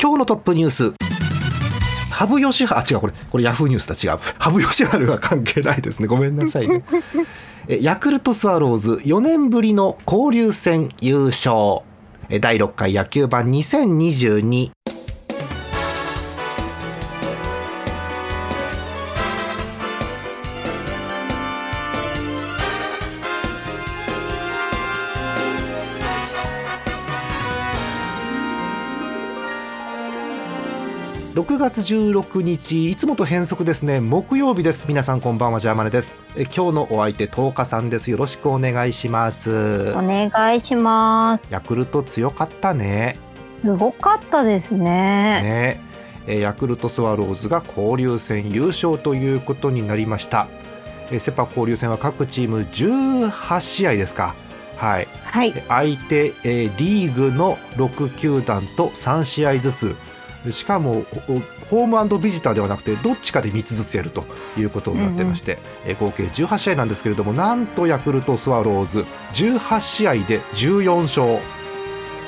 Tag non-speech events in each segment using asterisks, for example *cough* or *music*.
今日のトップニュース。羽生善治あ違うこれこれヤフーニュースだ違う。羽生善治は関係ないですね。ごめんなさいね。ヤクルトスワローズ4年ぶりの交流戦優勝。第6回野球盤2022月16日いつもと変則ですね。木曜日です。皆さんこんばんはジャーマネです。え今日のお相手10日さんです。よろしくお願いします。お願いします。ヤクルト強かったね。すごかったですね。ね。ヤクルトスワローズが交流戦優勝ということになりました。セパ交流戦は各チーム18試合ですか。はい、はい、相手リーグの6球団と3試合ずつしかもホームビジターではなくてどっちかで3つずつやるということになってまして、うんうん、合計18試合なんですけれどもなんとヤクルトスワローズ18試合で14勝。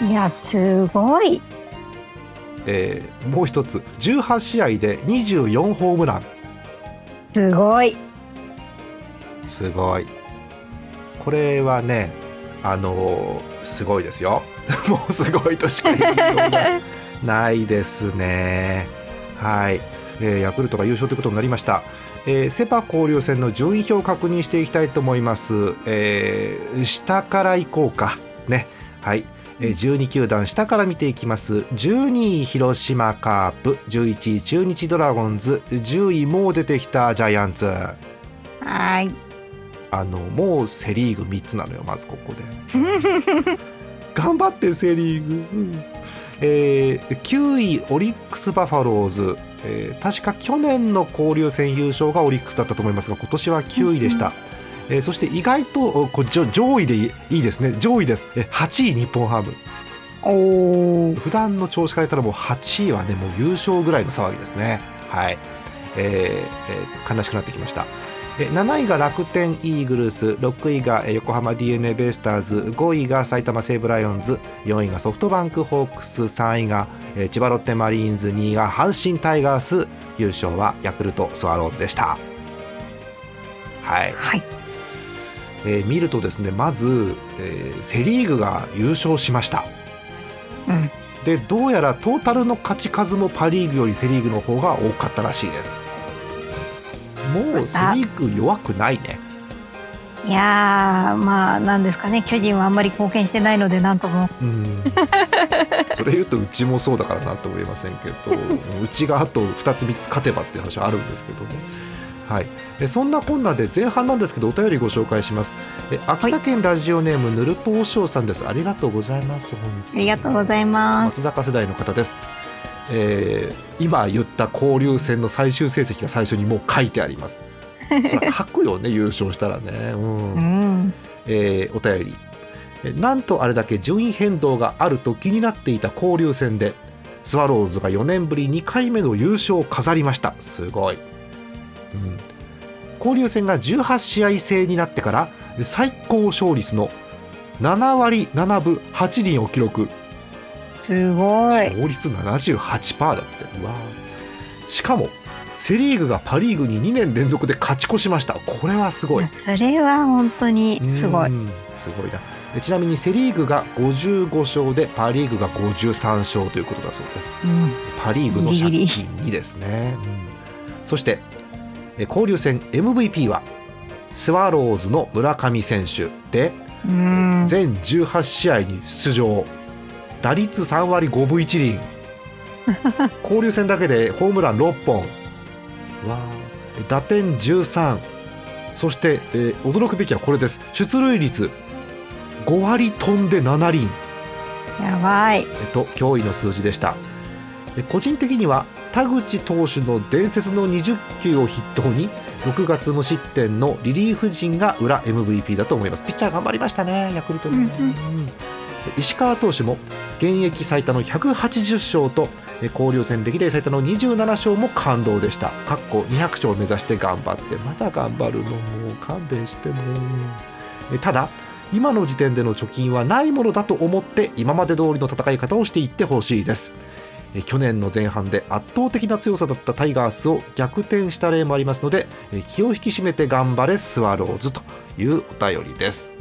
いやすごい、えー、もう一つ18試合で24ホームラン。すごい。すごい。これはねあのー、すごいですよ。*laughs* もうすごいとしか言いようがないですね。はい、えー、ヤクルトが優勝ということになりました。えー、セパ交流戦の順位表を確認していきたいと思います。えー、下からいこうかね。はい。12球団下から見ていきます12位広島カープ11位中日ドラゴンズ10位もう出てきたジャイアンツはいあのもうセ・リーグ3つなのよまずここで *laughs* 頑張ってセ・リーグ、うんえー、9位オリックス・バファローズ、えー、確か去年の交流戦優勝がオリックスだったと思いますが今年は9位でした、えー、そして意外とこ上位でいいですね。上位です。8位日本ハム。お普段の調子から言ったらもう8位はねもう優勝ぐらいの騒ぎですね。はい、えーえー、悲しくなってきました7位が楽天イーグルス6位が横浜 d n a ベイスターズ5位が埼玉西武ライオンズ4位がソフトバンクホークス3位が千葉ロッテマリーンズ2位が阪神タイガース優勝はヤクルトスワローズでした。はい、はい、えー、見るとですねまず、えー、セ・リーグが優勝しました、うん、でどうやらトータルの勝ち数もパ・リーグよりセ・リーグの方が多かったらしいですもうセ・リーグ弱くないね。いやまあなんですかね。巨人はあんまり貢献してないのでなんとも。うん。それ言うとうちもそうだからなんとも言えませんけどうちがあと2つ3つ勝てばっていう話はあるんですけどねはい、えそんなこんなで前半なんですけどお便りご紹介します。え秋田県ラジオネーム、はい、ぬるぽうしょうさんです。ありがとうございますありがとうございます。松坂世代の方です。えー、今言った交流戦の最終成績が最初にもう書いてあります。*laughs* それ書くよね優勝したらね。うん、うん、えー、お便り。なんとあれだけ順位変動があると気になっていた交流戦でスワローズが4年ぶり2回目の優勝を飾りました。すごい、うん、交流戦が18試合制になってから最高勝率の7割7分8厘を記録すごい。勝率78%だって。うわ。しかもセ・リーグがパ・リーグに2年連続で勝ち越しました。これはすごい。それは本当にすごい。すごいな。ちなみにセ・リーグが55勝でパ・リーグが53勝ということだそうです、うん、パ・リーグの借金2ですね、うん、そして交流戦 MVP はスワローズの村上選手で全18試合に出場打率3割5分1厘。*laughs* 交流戦だけでホームラン6本。打点13そして、えー、驚くべきはこれです。出塁率5割飛んで7厘。やばい、えっと、驚異の数字でした。個人的には田口投手の伝説の20球を筆頭に6月無失点のリリーフ陣が裏 MVP だと思います。ピッチャー頑張りましたねヤクルトに、うんうん。石川投手も現役最多の180勝と交流戦歴代最多の27勝も感動でした。かっこ200勝を目指して頑張ってまだ頑張るのもう勘弁しても。ただ今の時点での貯金はないものだと思って今まで通りの戦い方をしていってほしいです。去年の前半で圧倒的な強さだったタイガースを逆転した例もありますので気を引き締めて頑張れスワローズというお便りです。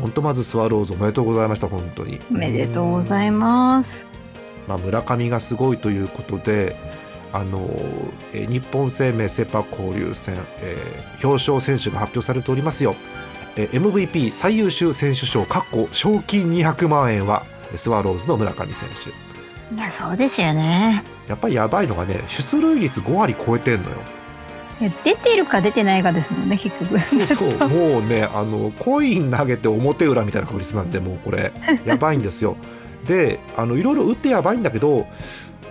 本当まずスワローズおめでとうございました本当に。おめでとうございます。まあ、村上がすごいということであのえー日本生命セ・パ交流戦、えー表彰選手が発表されておりますよ、えー MVP 最優秀選手賞かっこ賞金200万円はスワローズの村上選手。いやそうですよね。やっぱりやばいのがね出塁率5割超えてんのよ出てるか出てないかですもんね結局。そうそう *laughs* もうねあのコイン投げて表裏みたいな確率なんでもうこれ *laughs* やばいんですよ。であのいろいろ打ってやばいんだけど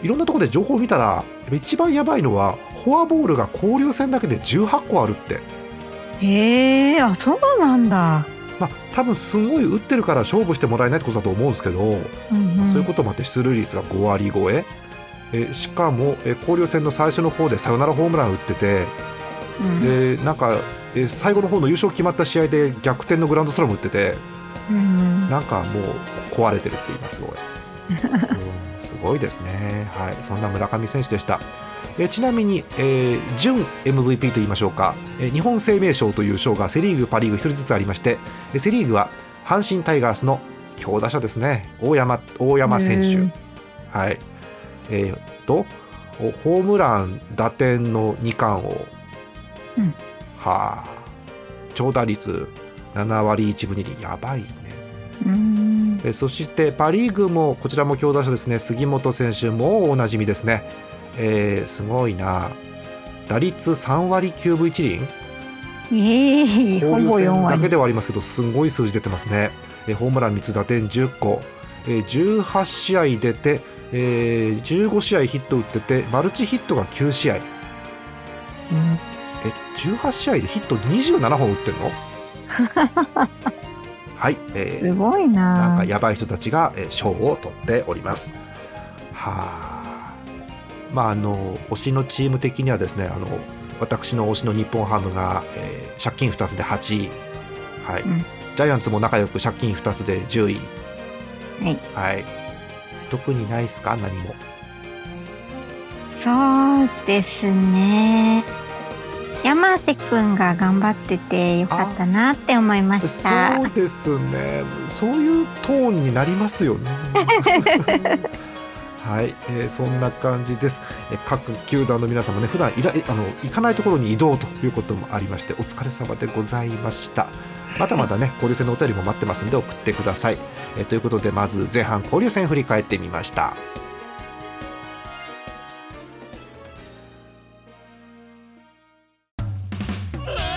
いろんなところで情報を見たら一番やばいのはフォアボールが交流戦だけで18個あるって。へえあそうなんだ、まあ多分すごい打ってるから勝負してもらえないってことだと思うんですけど、うんうん、そういうこともあって出塁率が5割超ええしかもえ交流戦の最初の方でサヨナラホームラン打っててうん。でなんかえ最後の方の優勝決まった試合で逆転のグランドスラム打っててうん。なんかもう壊れてるって今すごい、*laughs* うん、すごいですね。はい。そんな村上選手でした。えちなみに、えー準 MVP と言いましょうか、えー日本生命賞という賞がセ・リーグ、パ・リーグ1人ずつありましてえセ・リーグは阪神タイガースの強打者ですね。大山大山選手、はいえーとおホームラン打点の2冠王、うん。はあ長打率7割1分2厘。やばいね。うん。えーそしてパ・リーグもこちらも強打者ですね。杉本選手もおなじみですね、えーすごいな。打率3割9分1厘。ええほぼ4交流戦だ割。けではありますけどすごい数字出てますね、えーホームラン3つ打点10個、えー18試合出て、えー15試合ヒット打っててマルチヒットが9試合。うん。え18試合でヒット27本打ってるの？*laughs* はい、えーすごいな。なんかやばい人たちがえー賞を取っております。はあ。まああの推しのチーム的にはですね、あの私の推しの日本ハムが、えー借金2つで8位、はい、うん。ジャイアンツも仲良く借金2つで10位、はい。はい。特にないですか？何も。そうですね山瀬くんが頑張っててよかったなって思いましたそうですね。そういうトーンになりますよね。*laughs* はい、えーそんな感じです。えー各球団の皆様ね、普段いらあの行かないところに移動ということもありまして、お疲れ様でございました。まだまだね、交流戦のお便りも待ってますんで送ってください。えということで、まず前半交流戦振り返ってみました。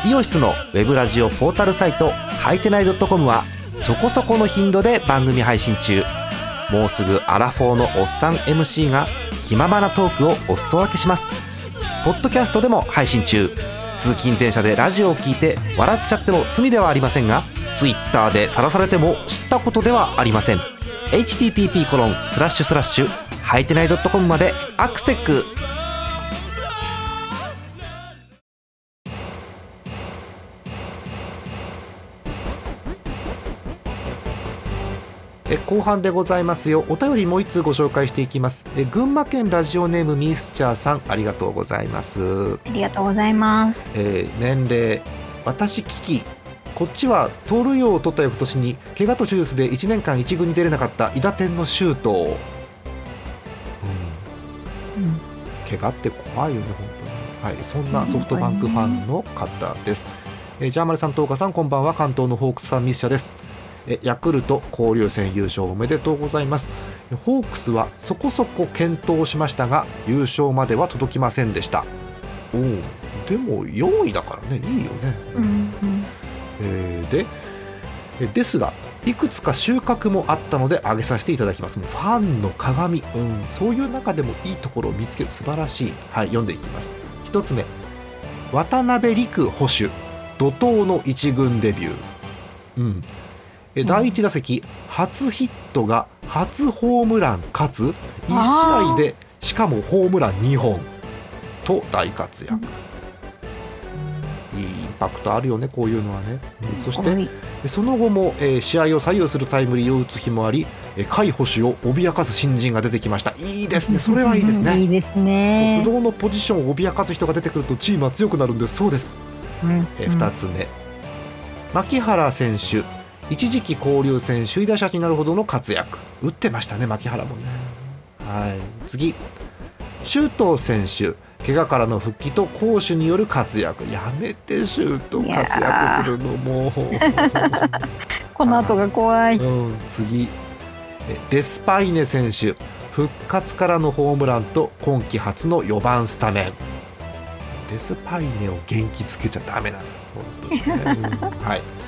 イオシスのウェブラジオポータルサイトはいてない .com はそこそこの頻度で番組配信中もうすぐアラフォーのおっさん MC が気ままなトークをお裾分けしますポッドキャストでも配信中通勤電車でラジオを聞いて笑っちゃっても罪ではありませんが Twitter で晒されても知ったことではありません。http コロンスラッシュスラッシュはいてない .com までアクセックえ後半でございますよ。お便りもう一通ご紹介していきます。え群馬県ラジオネームミスチャーさんありがとうございます、ありがとうございます。えー年齢私危機こっちは盗塁王を取った翌年に怪我と手術で1年間1軍に出れなかった伊田天のシュートを、うん、うん怪我って怖いよね本当に。はいそんなソフトバンクファンの方です、えージャーマルさん東花さんこんばんは。関東のホークスファンミッシャです。えヤクルト交流戦優勝おめでとうございます。えホークスはそこそこ検討しましたが優勝までは届きませんでした。おおでも4位だからねいいよね、うんうん。えーでえですがいくつか収穫もあったので挙げさせていただきます。ファンの鏡、うん、そういう中でもいいところを見つける素晴らしい、はい、読んでいきます。一つ目。渡辺陸捕手。怒涛の一軍デビュー、うん、え第1打席、初ヒットが初ホームランかつ。1試合でしかもホームラン2本。と大活躍。いいインパクトあるよねこういうのはね、うん。そしてその後も、えー試合を左右するタイムリーを打つ日もありえ甲斐捕手を脅かす新人が出てきました。いいですね。それはいいですね。いいですね。不。動のポジションを脅かす人が出てくるとチームは強くなるんです。そうです、うん。え2つ目。牧原選手一時期交流戦首位打者になるほどの活躍。打ってましたね牧原もね。はい。次。周東選手怪我からの復帰と攻守による活躍。やめて周東活躍するのもう。*laughs* この後が怖い。うん、次。えデスパイネ選手。復活からのホームランと今季初の4番スタメン。デスパイネを元気づけちゃダメなの。本当にね、うん。はい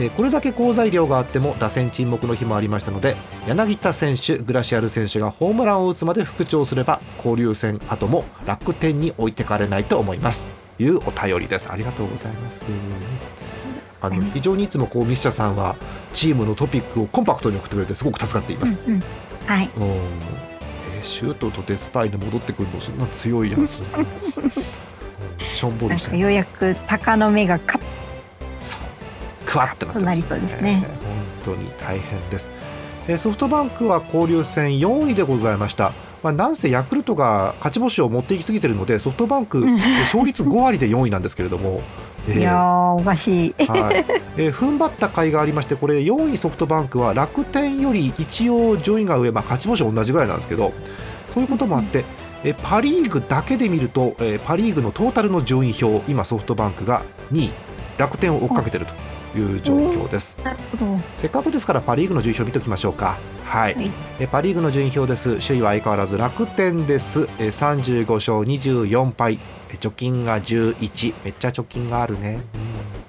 えこれだけ好材料があっても打線沈黙の日もありましたので柳田選手グラシアル選手がホームランを打つまで復調すれば交流戦後も楽天に置いてかれないと思います。というお便りです。ありがとうございます。あの非常にいつもこうミスチャさんはチームのトピックをコンパクトに送ってくれてすごく助かっています。うんうん。はい。シュートとデスパイで戻ってくるのそんな強いやつ、*laughs* うん。しょんぼりしてかようやく鷹の目がカクワってなってますなりそうですね。本当に大変です、えーソフトバンクは交流戦4位でございました。まあ、なんせヤクルトが勝ち星を持っていきすぎてるのでソフトバンクうん。勝率5割で4位なんですけれども、えーいやーおかしい。はい。えー踏ん張った甲斐がありましてこれ4位ソフトバンクは楽天より一応順位が上、まあ、勝ち星は同じぐらいなんですけどそういうこともあって、えーパ・リーグだけで見ると、えーパ・リーグのトータルの順位表今ソフトバンクが2位。楽天を追っかけてるという状況です。なるほど。せっかくですからパ・リーグの順位表見ておきましょうか。はい、はい。えーパ・リーグの順位表です。首位は相変わらず楽天です、えー35勝24敗。えー貯金が11めっちゃ貯金があるね、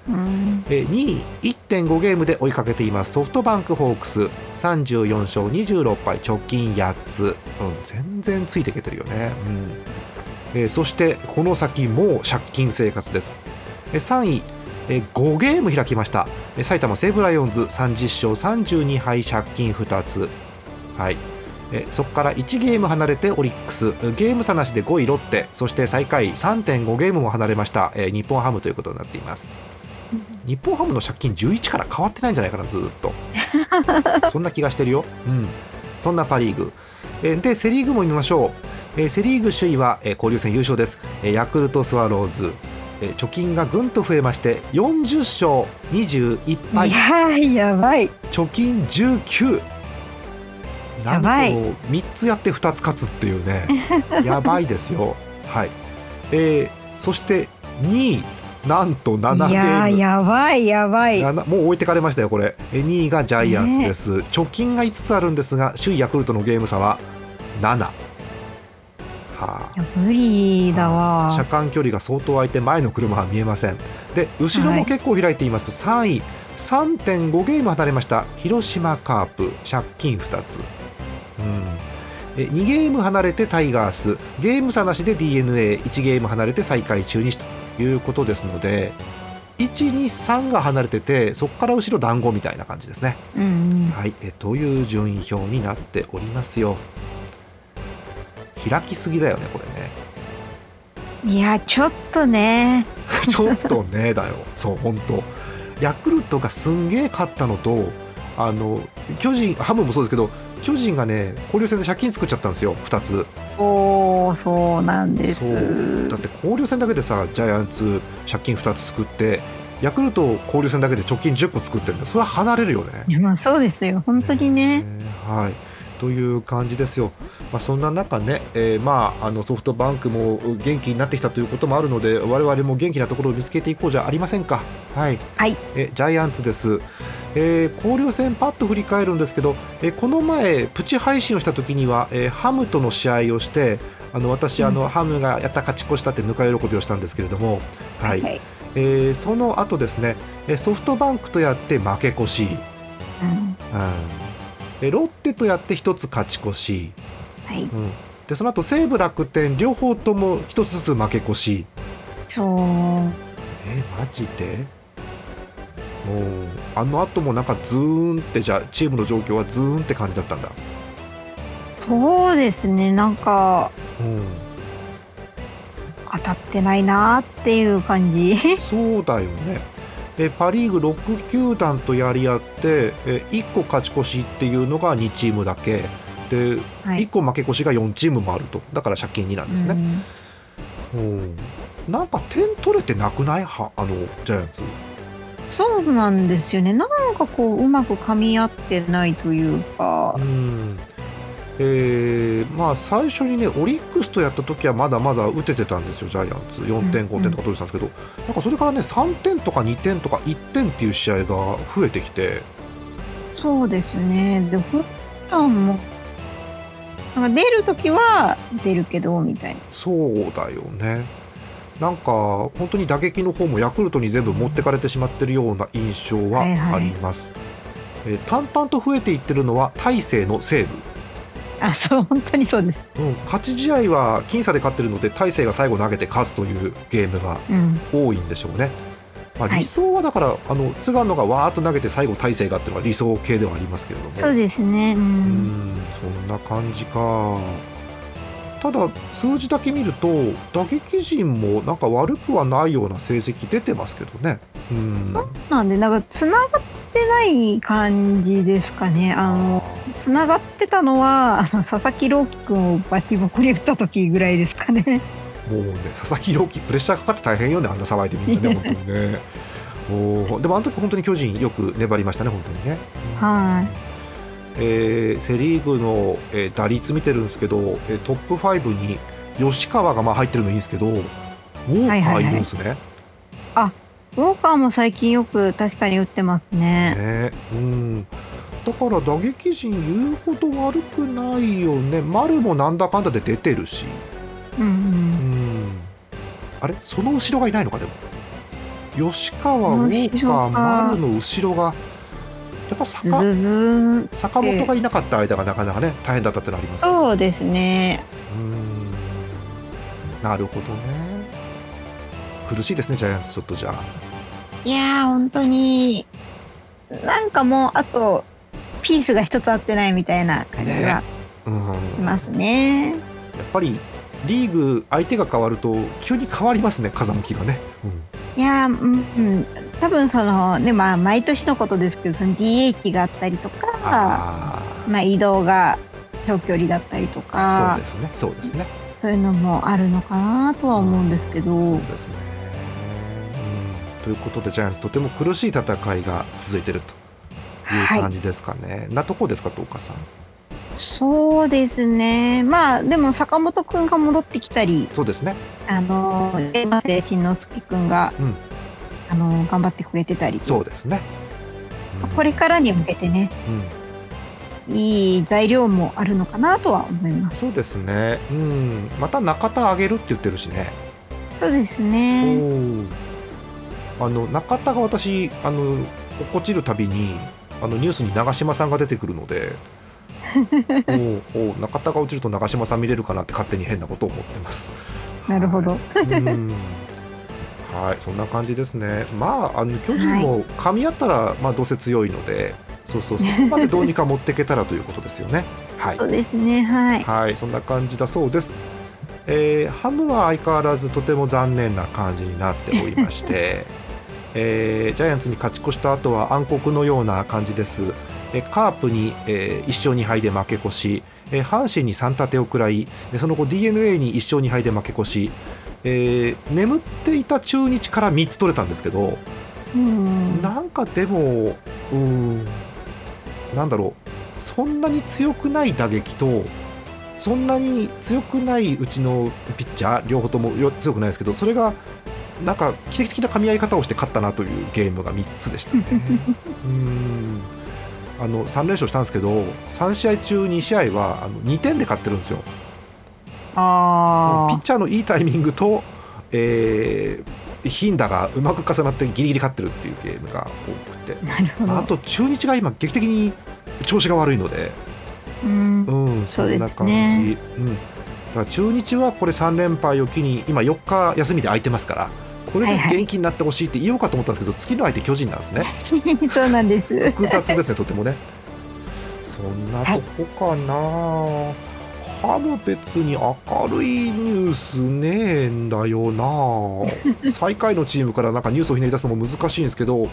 うん。うん。えー2位1.5ゲームで追いかけています。ソフトバンクホークス。34勝26敗。貯金8つ、うん、全然ついていけてるよね、うん。えーそしてこの先もう借金生活です、えー3位、えー5ゲーム開きました、えー埼玉西武ライオンズ30勝32敗借金2つ。はい。えーそこから1ゲーム離れてオリックス。ゲーム差なしで5位ロッテ。そして最下位3.5ゲームも離れました、えー日本ハムということになっています。日本ハムの借金11から変わってないんじゃないかなずーっと。*laughs* そんな気がしてるよ、うん、そんなパ・リーグ。えーでセ・リーグも見ましょう、えーセ・リーグ首位は、えー交流戦優勝です、えーヤクルトスワローズ、えー貯金がぐんと増えまして40勝21敗。いやーやばい。貯金19なんとやばい。3つやって2つ勝つっていうね。*laughs* やばいですよ。はい、えーそして2位。なんと7ゲーム。ーやばいやばい。もう置いてかれましたよこれ。え2位がジャイアンツです、貯金が5つあるんですが首位ヤクルトのゲーム差は7はあ。無理だわ。車間距離が相当空いて前の車は見えません。で後ろも結構開いています、3位。3.5ゲーム離れました。広島カープ。借金2つ、うん、え2ゲーム離れてタイガース。ゲーム差なしで d n a 1ゲーム離れて最下位中日ということですので123が離れててそこから後ろ団子みたいな感じですね。うん。はい、えという順位表になっておりますよ開きすぎだよねこれねうん。いやちょっとね。*laughs* ちょっとねだよそう本当ヤクルトがすんげえ勝ったのとあの巨人ハムもそうですけど巨人がね交流戦で借金作っちゃったんですよ2つおーそうなんです。そうだって交流戦だけでさジャイアンツ借金2つ作ってヤクルト交流戦だけで貯金10個作ってるんだよそれは離れるよねいやまあそうですよ本当にね。ねはいという感じですよ、まあ、そんな中ね、えーまあ、あのソフトバンクも元気になってきたということもあるので我々も元気なところを見つけていこうじゃありませんか。はい、はい。えジャイアンツです、えー交流戦パッと振り返るんですけど、えーこの前プチ配信をした時には、えーハムとの試合をしてあの私、あのハムがやった勝ち越したってぬか喜びをしたんですけれども、はいはい。えーその後ですねえーソフトバンクとやって負け越し、うん。うんえロッテとやって1つ勝ち越し、はい。うん、でその後西武楽天両方とも1つずつ負け越し。そう。えマジで？もうあの後もなんかズーンってじゃあチームの状況はズーンって感じだったんだ、そうですねなんかうん、当たってないなっていう感じ。*laughs* そうだよねえパ・リーグ6球団とやり合って、え1個勝ち越しっていうのが2チームだけ。で、はい。1個負け越しが4チームもあると。だから借金2なんですね、うんうん。なんか点取れてなくない？はあのジャイアンツ。そうなんですよね。なんかこう、うまく噛み合ってないというか。う、んえーまあ最初にねオリックスとやった時はまだまだ打ててたんですよジャイアンツ。4点5点とか取れてたんですけど、なんかそれからね3点とか2点とか1点っていう試合が増えてきて。そうですね。で、普段も、なんか出るときは出るけど、みたいな。そうだよね。なんか本当に打撃の方もヤクルトに全部持ってかれてしまってるような印象ははいはい。あります、えー淡々と増えていってるのは大勢の西武あ、そう、本当にそうです。うん、勝ち試合は僅差で勝ってるので大勢が最後投げて勝つというゲームがうん。多いんでしょうね、まあ、はい理想はだから、あの菅野がわーっと投げて最後大勢がっていうのが理想系ではありますけれどもそうですね。う。うんんそんな感じかただ数字だけ見ると打撃陣もなんか悪くはないような成績出てますけどねうんなんで、なんか、つながってない感じですかね。あの、つながってたのは、あの、佐々木朗希君をバチボコに打った時ぐらいですかね。もうね佐々木朗希プレッシャーかかって大変よねあんな騒いでみんなね *laughs* 本当にねおーでもあの時本当に巨人よく粘りましたね本当にねはい。えーセ・リーグの、えー打率見てるんですけど、えートップ5に吉川がまあ入ってるのいいんですけどウォーカーいるんですね。ウォーカーも最近よく確かに打ってますね。ねうん。だから打撃陣言うほど悪くないよね。丸もなんだかんだで出てるし、うんう。うん。ん、あれ？その後ろがいないのかでも。吉川ウォーカー丸の後ろがやっぱズ坂。坂本がいなかった間がなかなかね大変だったってのありますそうですね。うーん。なるほどね。苦しいですねジャイアンツちょっとじゃあ。いやー、本当に、なんかもう、あと、ピースが一つ合ってないみたいな感じがうん。しますね。やっぱりリーグ相手が変わると急に変わりますね風向きがね、いやー、うん、うん。多分その、ね、まあ、毎年のことですけど、その DH があったりとか、あまあ、移動が長距離だったりとあそうかで、すね。そうですね。そういうのもあるのかなとは思うんですけど。そう、ですね、うん、ということでジャイアンツとても苦しい戦いが続いてるというはい。感じですかね、なとこですか東花さん？そうですね。まあ、でも坂本くんが戻ってきたり、そうですね。あの、山瀬慎之介くんが、うんあの、頑張ってくれてたり、そうですね、うん。これからに向けてね、うん。いい材料もあるのかなとは思います。そうですね、うん、また中田上げるって言ってるしね。そうですね。あの中田が私あの落っこちるたびにあのニュースに長嶋さんが出てくるので。*laughs* おーおー中田が落ちると長嶋さん見れるかなって勝手に変なことを思ってます。なるほど。はい。うんはいそんな感じですね。まああの巨人も噛み合ったら、まあどうせ強いのでそうそうそこまでどうにか持っていけたらということですよね。はいそうですね。はい。はい、そんな感じだそうです。えーハムは相変わらずとても残念な感じになっておりまして、*laughs* えージャイアンツに勝ち越した後は暗黒のような感じです。えーカープに、え1勝2敗で負け越し、えー阪神に3立てを食らい、でその後 d n a に1勝2敗で負け越し、えー眠っていた中日から3つ取れたんですけど、うん。なんかでも、うーん、なんだろう、そんなに強くない打撃と、そんなに強くないうちのピッチャー、両方ともよ強くないですけど、それが、なんか奇跡的な噛み合い方をして勝ったなというゲームが3つでしたね。*laughs* うーんあの3連勝したんですけど、3試合中2試合はあの2点で勝ってるんですよ。あピッチャーのいいタイミングと、えー、頻打がうまく重なってギリギリ勝ってるっていうゲームが多くて。あ。なるほど。あと中日が今劇的に調子が悪いので、うん。うん、そんな感じ、うん、だから中日はこれ3連敗を機に今4日休みで空いてますからこれではいはい元気になってほしいって言おうかと思ったんですけど、次の相手巨人なんですね *laughs* そうなんです。複雑ですねとてもねそんなとこかな、ハム別に明るいニュースねえんだよな。*laughs* 最下位のチームからなんかニュースをひねり出すのも難しいんですけど、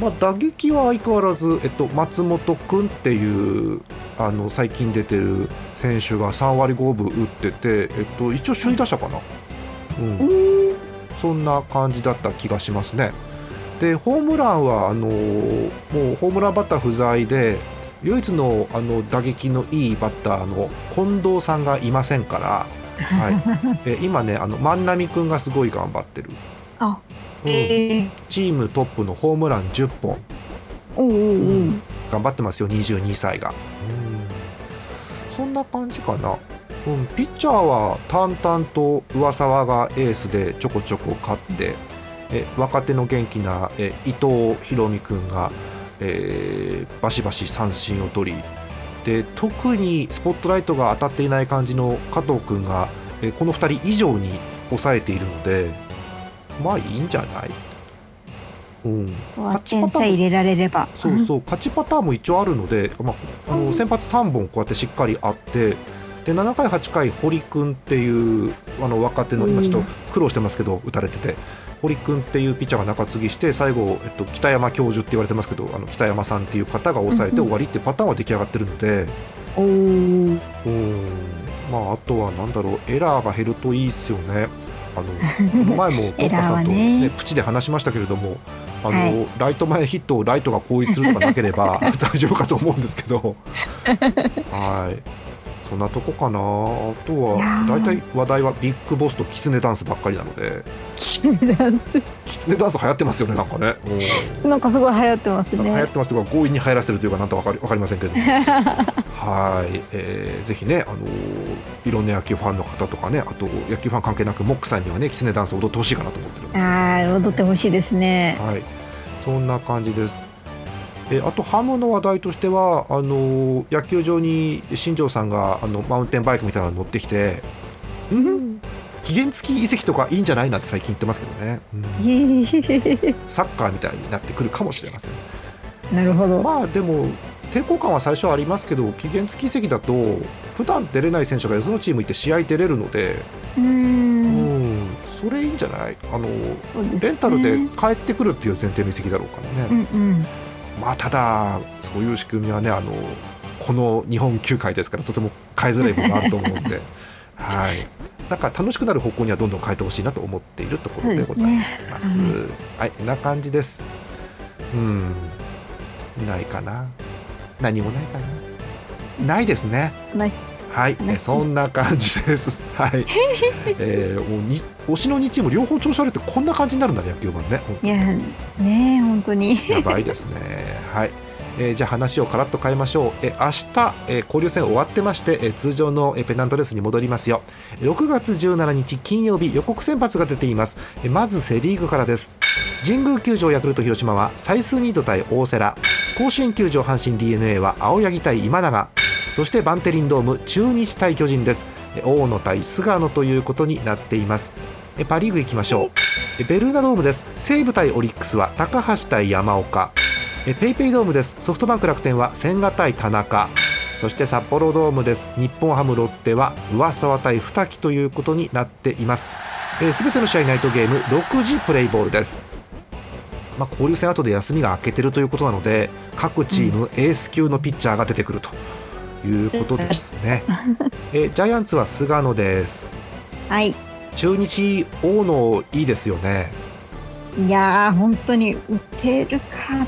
まあ、打撃は相変わらず、えっと、松本君っていうあの最近出てる選手が3割5分打ってて、えっと、一応首位打者かな、うん、そんな感じだった気がしますね。でホームランはあのもうホームランバッター不在で唯一のあの打撃のいいバッターの近藤さんがいませんから、はい、*laughs* え今ねあの万波君がすごい頑張ってる、あ、うん。えー、チームトップのホームラン10本。おうおうおう。頑張ってますよ22歳が、そんな感じかな、うん、ピッチャーは淡々と上沢がエースでちょこちょこ勝ってえ若手の元気なえ伊藤大美君が、えーバシバシ三振を取りで特にスポットライトが当たっていない感じの加藤君がえこの2人以上に抑えているのでまあいいんじゃない、うん、勝ちパ点ターン入れられれば。そうそう勝ちパターンも一応あるので、まあ、あの先発3本こうやってしっかりあってで7回、8回堀君っていうあの若手の今ちょっと苦労してますけど打たれてて堀君っていうピッチャーが中継ぎして最後、えっと、北山教授って言われてますけどあの北山さんっていう方が抑えて終わりっていうパターンは出来上がってるので、おお。うんまあ、あとはなんだろうエラーが減るといいですよね。あのこの前も *laughs* トッカさんと、ねね、プチで話しましたけれどもあの、はい。ライト前ヒットをライトが後遺するとかなければ *laughs* 大丈夫かと思うんですけど。*laughs* はいそんなとこかな。あとはー。大体話題はビッグボスとキツネダンスばっかりなので。キツネダンキツネダンス流行ってますよねなんかね。スなんかすごい流行ってますね。うん流行ってますが強引に入らせてるというかなんとわかりわかりませんけれど。も *laughs* はい、えーぜひね、あのーいろんな野球ファンの方とかねあと野球ファン関係なくモックさんにはねキツネダンス踊ってほしいかなと思ってるんですよああ、踊ってほしいですね。はい、そんな感じです。えあとハムの話題としてはあのー野球場に新庄さんがあのマウンテンバイクみたいなの乗ってきて、うん、期限付き移籍とかいいんじゃないなんて最近言ってますけどね、うん *laughs* サッカーみたいになってくるかもしれません。なるほど。まあでも抵抗感は最初はありますけど期限付き移籍だと普段出れない選手がよそのチーム行って試合出れるので、うんん、それいいんじゃない？あのねレンタルで帰ってくるっていう前提の移籍だろうからね。うんうん。まあただそういう仕組みはねあのこの日本球界ですからとても変えづらい部分があると思うんで。*laughs* はい。なんか楽しくなる方向にはどんどん変えてほしいなと思っているところでございます。すはい。こんな感じです。うん。ないかな。何もないかな。ないですね。はい、えそんな感じです。*laughs* はい。えー、もうに推しの2チーム両方調子悪いってこんな感じになるんだね野球盤ね。いや、ねえ、本当に。やばいですね。はい。えーじゃあ話をカラッと変えましょう。えー明日、えー交流戦終わってまして、えー通常の、えーペナントレースに戻りますよ。6月17日金曜日予告先発が出ています。えーまずセ・リーグからです。神宮球場ヤクルト広島はサイスニード対大瀬良甲子園球場阪神 d n a は青柳対今永そしてバンテリンドーム中日対巨人です。え大野対菅野ということになっています。えパ・リーグ行きましょう。えベルーナドームです。西武対オリックスは高橋対山岡。えペイペイドームです。ソフトバンク楽天は千賀対田中。そして札幌ドームです。日本ハムロッテは上沢対二木ということになっています。すべ、ての試合ナイトゲーム6時プレイボールです。まあ、交流戦後で休みが明けてるということなので各チームエース級のピッチャーが出てくると。いうことですね、えジャイアンツは菅野です。はい。中日大野いいですよね。いやー、本当に打てるかな。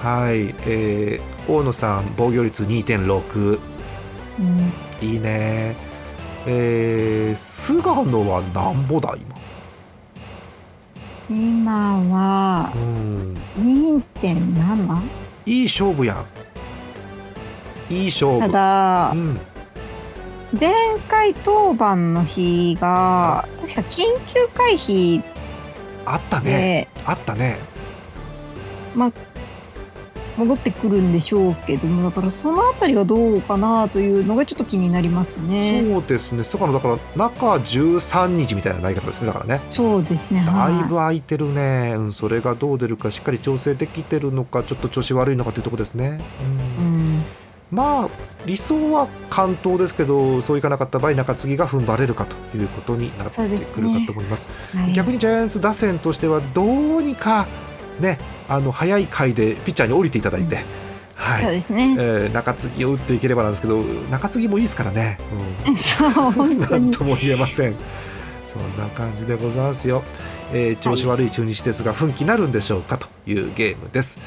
はい、えー大野さん防御率2.6うん、いいね。えー菅野はなんぼだ今？今はうん。2.7? いい勝負やんいい勝た負だう、ん、前回当番の日が、確か緊急回避あったねで、あったね。まあ、戻ってくるんでしょうけども、だからそのあたりがどうかなというのがちょっと気になりますね。そうですね。菅野だから中13日みたいな投げ方ですねだからね。そうですね。だいぶは空いてるね、うん、それがどう出るかしっかり調整できてるのかちょっと調子悪いのかというところですね、うん。まあ理想は関東ですけどそういかなかった場合中継ぎが踏ん張れるかということになってくるかと思います、はい。逆にジャイアンツ打線としてはどうにかねあの早い回でピッチャーに降りていただいて、はい。そうですね。えー中継ぎを打っていければなんですけど中継ぎもいいですからね、うん。なんとも言えません。そんな感じでございますよ、えー調子悪い中日ですが奮起なるんでしょうかというゲームです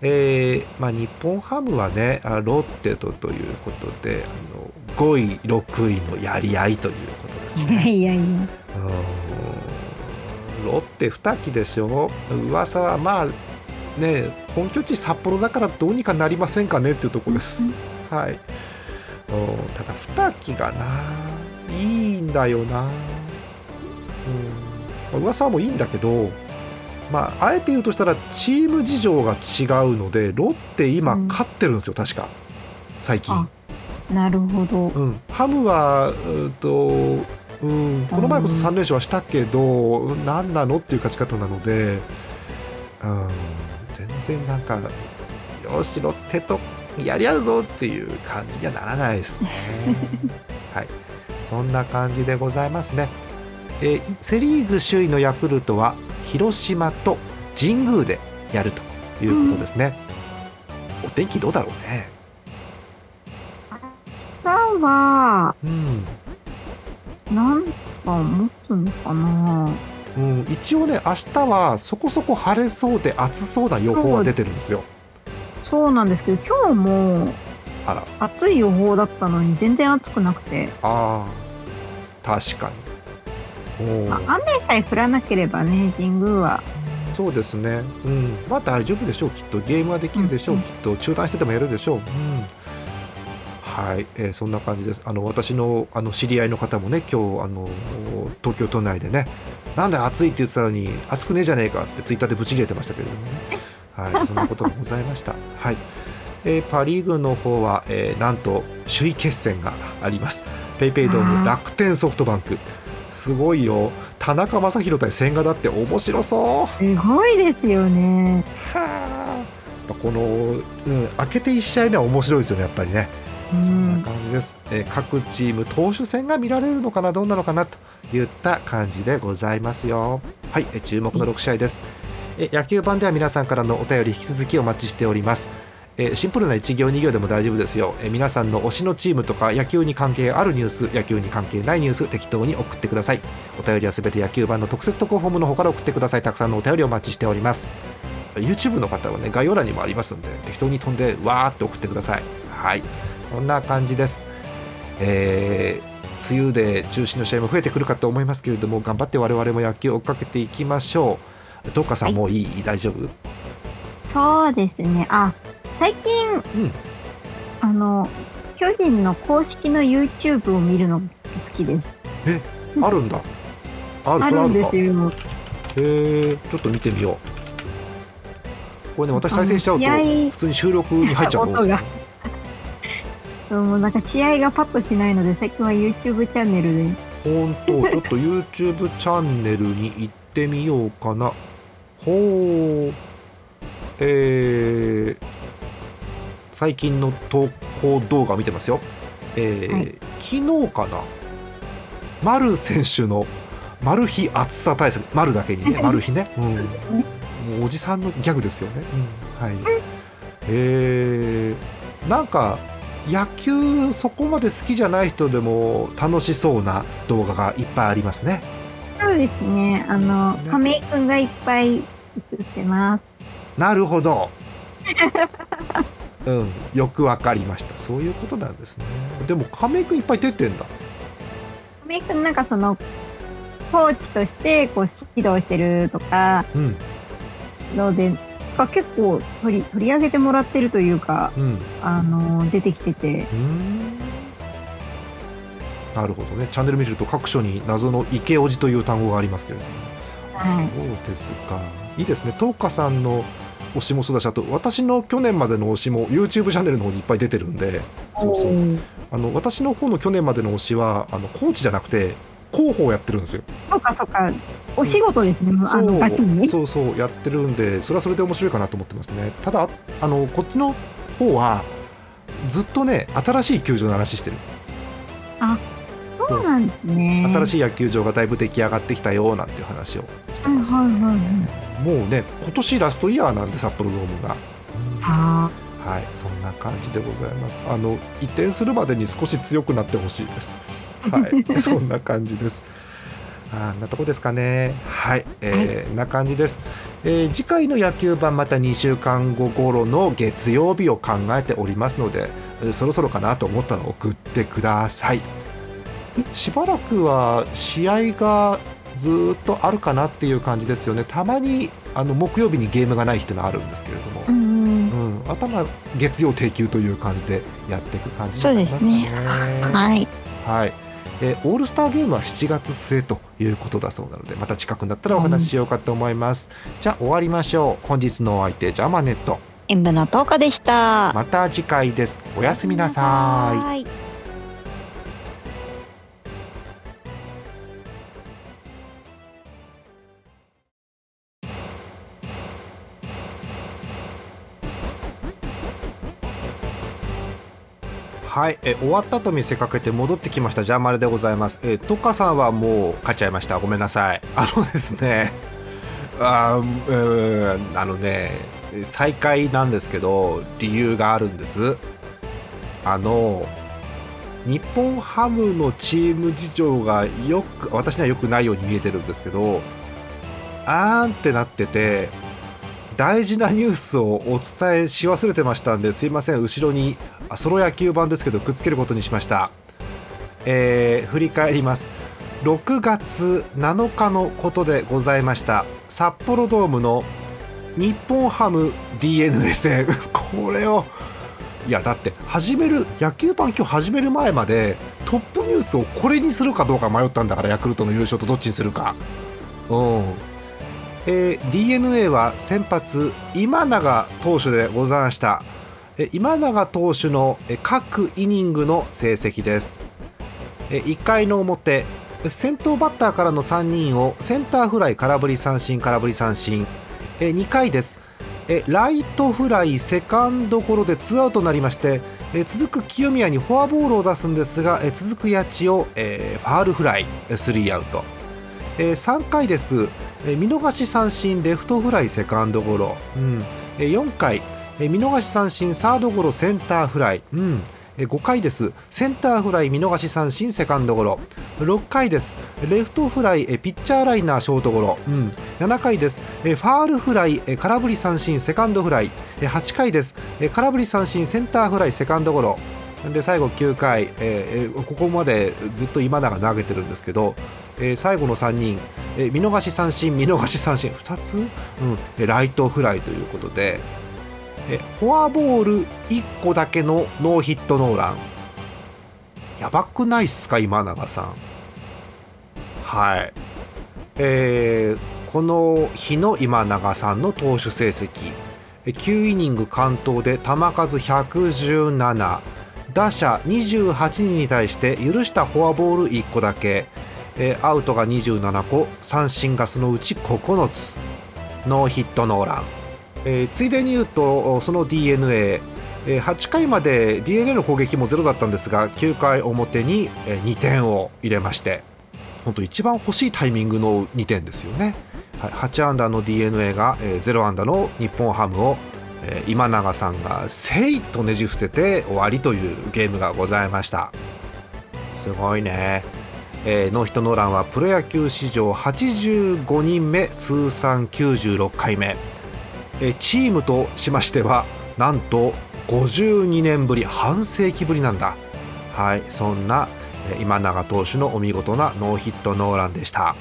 えーまあ、日本ハムはねあロッテとということであの5位6位のやり合いということですねいやいや。うんロッテ2期でしょ噂はまあね本拠地札幌だからどうにかなりませんかねっていうところです。はい。うんただ2期がないいんだよな。うんまあ噂はもういいんだけど、まああえて言うとしたらチーム事情が違うのでロッテ今うん勝ってるんですよ確か最近。あなるほど。うん、ハムはうーと、うん、この前こそ3連勝はしたけど、うん何なのっていう勝ち方なので、うん、全然なんかよしロッテとやり合うぞっていう感じにはならないですね。*laughs* はい、そんな感じでございますね。えーセ・リーグ首位のヤクルトは広島と神宮でやるということですね。お天気どうだろうね。さあは、うん。なんか持つのかな？うん、一応ね明日はそこそこ晴れそうで暑そうな予報は出てるんですよ。そうなんですけど、今日もあら。暑い予報だったのに全然暑くなくて、あー確かにまあ、雨さえ降らなければね、神宮は。そうですね。うん。まあ大丈夫でしょうきっと。ゲームはできるでしょう、うんきっと。中断しててもやるでしょう、うん、はい、えーそんな感じです。あの私のあの知り合いの方もね今日あの東京都内でねなんで暑いって言ってたのに暑くねえじゃねえかっつってツイッターでブチ切れてましたけれどもね。*laughs* はい。そんなことがございました。はい、えーパ・リーグの方は、えーなんと首位決戦があります。ペイペイドーム楽天ソフトバンクすごいよ。田中将大対千賀だって面白そう。すごいですよね。はあ。この、うん、開けて1試合目は面白いですよねやっぱりね、うそんなん感じです、えー各チーム投手戦が見られるのかなどうなのかなといった感じでございますよ。はい、えー注目の6試合です、えー野球版では皆さんからのお便り引き続きお待ちしておりますえーシンプルな1行2行でも大丈夫ですよ、えー皆さんの推しのチームとか野球に関係あるニュース野球に関係ないニュース適当に送ってください。お便りはすべて野球版の特設投稿フォームの方から送ってください。たくさんのお便りお待ちしております。YouTube の方はね概要欄にもありますので適当に飛んでわーって送ってください。はい。こんな感じです。えー梅雨で中止の試合も増えてくるかと思いますけれども頑張って我々も野球を追っかけていきましょう。どうかさん、はい。もういい？大丈夫？そうですね。あ、最近、うん。あの、巨人の公式の YouTube を見るのが好きです。あるんだ。あるあるんですよ。へえちょっと見てみよう。これね私再生しちゃうと普通に収録に入っちゃうと思そうもうなんか試合がパッとしないので、最近は YouTube チャンネルで。本当ちょっと YouTube チャンネルに行ってみようかな。ほうえー最近の投稿動画を見てますよ。えーはい。昨日かな？丸選手のマル秘暑さ対策。丸だけにねマル秘ね、うん、もうおじさんのギャグですよね、うん、はい。えーなんか野球そこまで好きじゃない人でも楽しそうな動画がいっぱいありますね。そうですね。あのね、亀井くんがいっぱい映ってます。なるほど *laughs* うん。よくわかりました。そういうことなんですね。でも亀井君いっぱい出てんだ。亀井くんなんかその、コーチとしてこう指導してるとか、うん。ので、が結構取り取り上げてもらってるというか、うん。あの、出てきてて、なるほどね。チャンネル見ると各所に謎の池おじという単語がありますけれども、はい。そうですか。いいですね。東花さんの推しもそうだしあと私の去年までの推しも YouTube チャンネルの方にいっぱい出てるんでそうそう。うん。あの私の方の去年までの推しはあのコーチじゃなくて広報をやってるんですよ。そうかそうか、お仕事ですね、あその、ガチうに。そうそう。やってるんでそれはそれで面白いかなと思ってますね。ただあのこっちの方はずっとね新しい球場の話してる。そうなんですね。新しい野球場がだいぶ出来上がってきたよなんていう話をしてます、はいはいはい。もうね今年ラストイヤーなんで札幌ドームが。あ。はいそんな感じでございます。あの移転するまでに少し強くなってほしいです。*laughs* はいそんな感じです。あんなとこですかね。はい、えーな感じです、えー次回の野球版また2週間後頃の月曜日を考えておりますのでえーそろそろかなと思ったら送ってください。しばらくは試合がずーっとあるかなっていう感じですよね。たまにあの木曜日にゲームがない日っていうのはあるんですけれども。ー、うんうん。うん、頭月曜定休という感じでやっていく感じになりますかね。はい。はい。えーオールスターゲームは7月末ということだそうなのでまた近くなったらお話ししようかと思います、じゃあ終わりましょう。本日のお相手ジャマネット。演舞の10日でした。また次回です。おやすみなさいはい。え終わったと見せかけて戻ってきましたジャーマルでございます。え、トカさんはもう勝っちゃいました。ごめんなさい。あのですね、あーうーんあのね、再開なんですけど理由があるんです。あの日本ハムのチーム事情がよく私にはよくないように見えてるんですけど、あーんってなってて。大事なニュースをお伝えし忘れてましたんですいません後ろにあソロ野球版ですけどくっつけることにしました、えー振り返ります。6月7日のことでございました。札幌ドームの日本ハム d n a *laughs* 戦これをいやだって始める野球版今日始める前までトップニュースをこれにするかどうか迷ったんだからヤクルトの優勝とどっちにするか。うん。えー d n a は先発今永投手でございました。今永投手の各イニングの成績です。1回の表先頭バッターからの3人をセンターフライ空振り三振空振り三振。2回です。ライトフライセカンドゴロでツーアウトになりまして続く清宮にフォアボールを出すんですが続く谷内をファールフライスリーアウト。3回です、見逃し三振レフトフライセカンドゴロ、うん。4回、え見逃し三振サードゴロセンターフライ、うん。5回です。センターフライ見逃し三振セカンドゴロ。6回です。レフトフライピッチャーライナーショートゴロ、うん、7回です。ファールフライ空振り三振セカンドフライ。え8回です。空振り三振センターフライセカンドゴロ。で最後9回、えーここまでずっと今永投げてるんですけど、えー最後の3人、見逃し三振見逃し三振。2つ、うん。ライトフライということで、えフォアボール1個だけのノーヒットノーラン。やばくないっすか今永さん。はい。えーこの日の今永さんの投手成績。9イニング完投で球数117打者28人に対して許したフォアボール1個だけ、えアウトが27個。三振がそのうち9つ。ノーヒットノーラン、えーついでに言うとその DNA 8回まで d n a の攻撃もゼロだったんですが9回表に2点を入れまして本当一番欲しいタイミングの2点ですよね、はい、8安打の d n a が、えー0安打の日本ハムを今永さんがせいとねじ伏せて終わりというゲームがございました。すごいね、えーノーヒットノーランはプロ野球史上85人目通算96回目、チームとしましてはなんと52年ぶり半世紀ぶりなんだ。はいそんな今永投手のお見事なノーヒットノーランでした。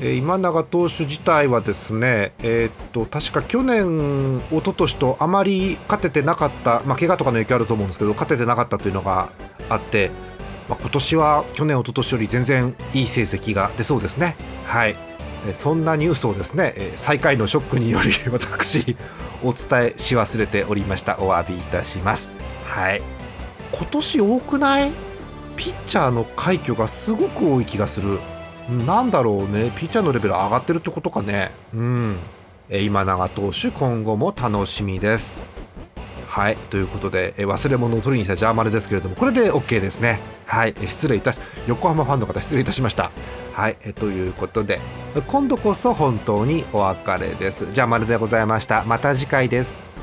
今永投手自体はですね、えーっと確か去年、一昨年とあまり勝ててなかった、まあ、怪我とかの影響あると思うんですけど、勝ててなかったというのがあって、まあ、今年は去年、一昨年より全然いい成績が出そうですね。はい。そんなニュースをですね、最下位のショックにより *laughs* 私お伝えし忘れておりました。お詫びいたします。はい。今年多くない？ピッチャーの快挙がすごく多い気がする。なんだろうね。ピッチャーのレベル上がってるってことかね。うん。今永投手今後も楽しみです。はいということでえ忘れ物を取りに来たジャーマルですけれどもこれで OK ですね。はい失礼いたし横浜ファンの方失礼いたしました。はいえということで今度こそ本当にお別れです。ジャーマルでございました。また次回です。